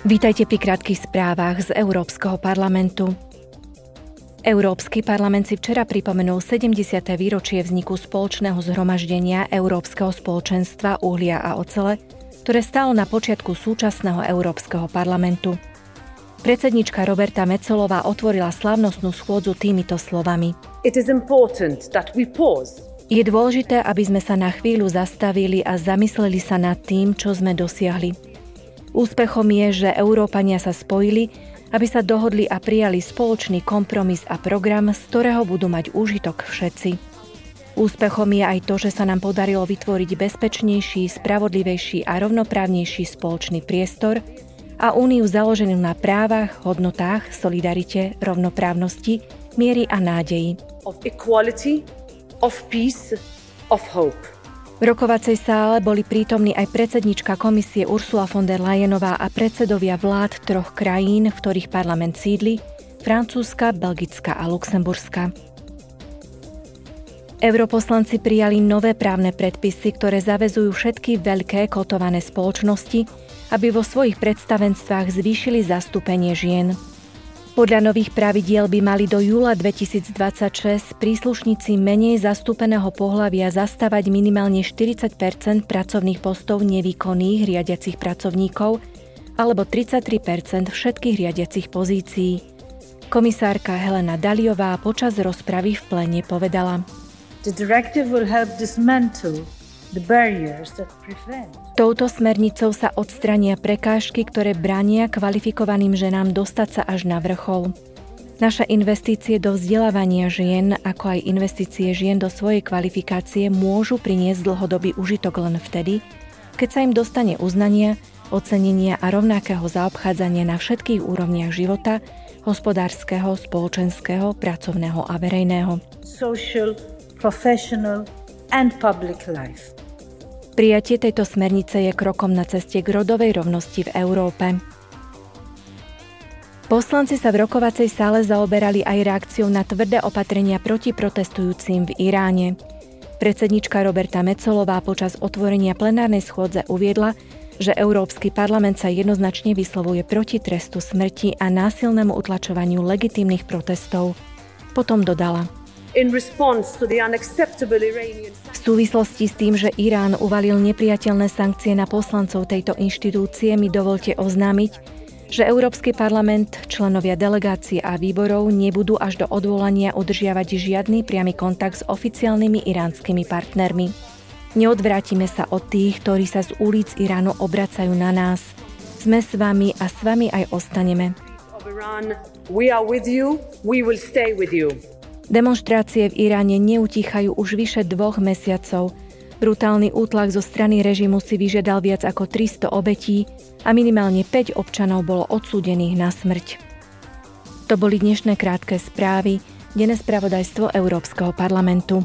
Vítajte pri krátkých správach z Európskeho parlamentu. Európsky parlament si včera pripomenul 70. výročie vzniku spoločného zhromaždenia Európskeho spoločenstva uhlia a ocele, ktoré stalo na počiatku súčasného Európskeho parlamentu. Predsednička Roberta Mecolová otvorila slávnostnú schôdzu týmito slovami. It is important that we pause je dôležité, aby sme sa na chvíľu zastavili a zamysleli sa nad tým, čo sme dosiahli. Úspechom je, že Európania sa spojili, aby sa dohodli a prijali spoločný kompromis a program, z ktorého budú mať úžitok všetci. Úspechom je aj to, že sa nám podarilo vytvoriť bezpečnejší, spravodlivejší a rovnoprávnejší spoločný priestor a úniu založenú na právach, hodnotách, solidarite, rovnoprávnosti, miery a nádeji. Of equality, of peace, of hope. V rokovacej sále boli prítomní aj predsednička komisie Ursula von der Leyenová a predsedovia vlád troch krajín, v ktorých parlament sídli, Francúzska, Belgická a Luxemburska. Europoslanci prijali nové právne predpisy, ktoré zavezujú všetky veľké kotované spoločnosti, aby vo svojich predstavenstvách zvýšili zastúpenie žien. Podľa nových pravidiel by mali do júla 2026 príslušníci menej zastúpeného pohľavia zastávať minimálne 40% pracovných postov nevýkonných riadiacich pracovníkov alebo 33% všetkých riadiacich pozícií. Komisárka Helena Daliová počas rozpravy v plene povedala. The directive will help dismantle Touto smernicou sa odstrania prekážky, ktoré bránia kvalifikovaným ženám dostať sa až na vrchol. Naše investície do vzdelávania žien, ako aj investície žien do svojej kvalifikácie môžu priniesť dlhodobý užitok len vtedy, keď sa im dostane uznania, ocenenia a rovnakého zaobchádzania na všetkých úrovniach života, hospodárskeho, spoločenského, pracovného a verejného. Social, professional and public life. Prijatie tejto smernice je krokom na ceste k rodovej rovnosti v Európe. Poslanci sa v rokovacej sále zaoberali aj reakciou na tvrdé opatrenia proti protestujúcim v Iráne. Predsednička Roberta Mecolová počas otvorenia plenárnej schôdze uviedla, že Európsky parlament sa jednoznačne vyslovuje proti trestu smrti a násilnému utlačovaniu legitímnych protestov. Potom dodala – súvislosti s tým, že Irán uvalil nepriateľné sankcie na poslancov tejto inštitúcie, mi dovolte oznámiť, že Európsky parlament, členovia delegácie a výborov nebudú až do odvolania udržiavať žiadny priamy kontakt s oficiálnymi iránskymi partnermi. Neodvrátime sa od tých, ktorí sa z ulic Iránu obracajú na nás. Sme s vami a s vami aj ostaneme. Demonstrácie v Iráne neutichajú už vyše dvoch mesiacov. Brutálny útlak zo strany režimu si vyžiadal viac ako 300 obetí a minimálne 5 občanov bolo odsúdených na smrť. To boli dnešné krátke správy, denné spravodajstvo Európskeho parlamentu.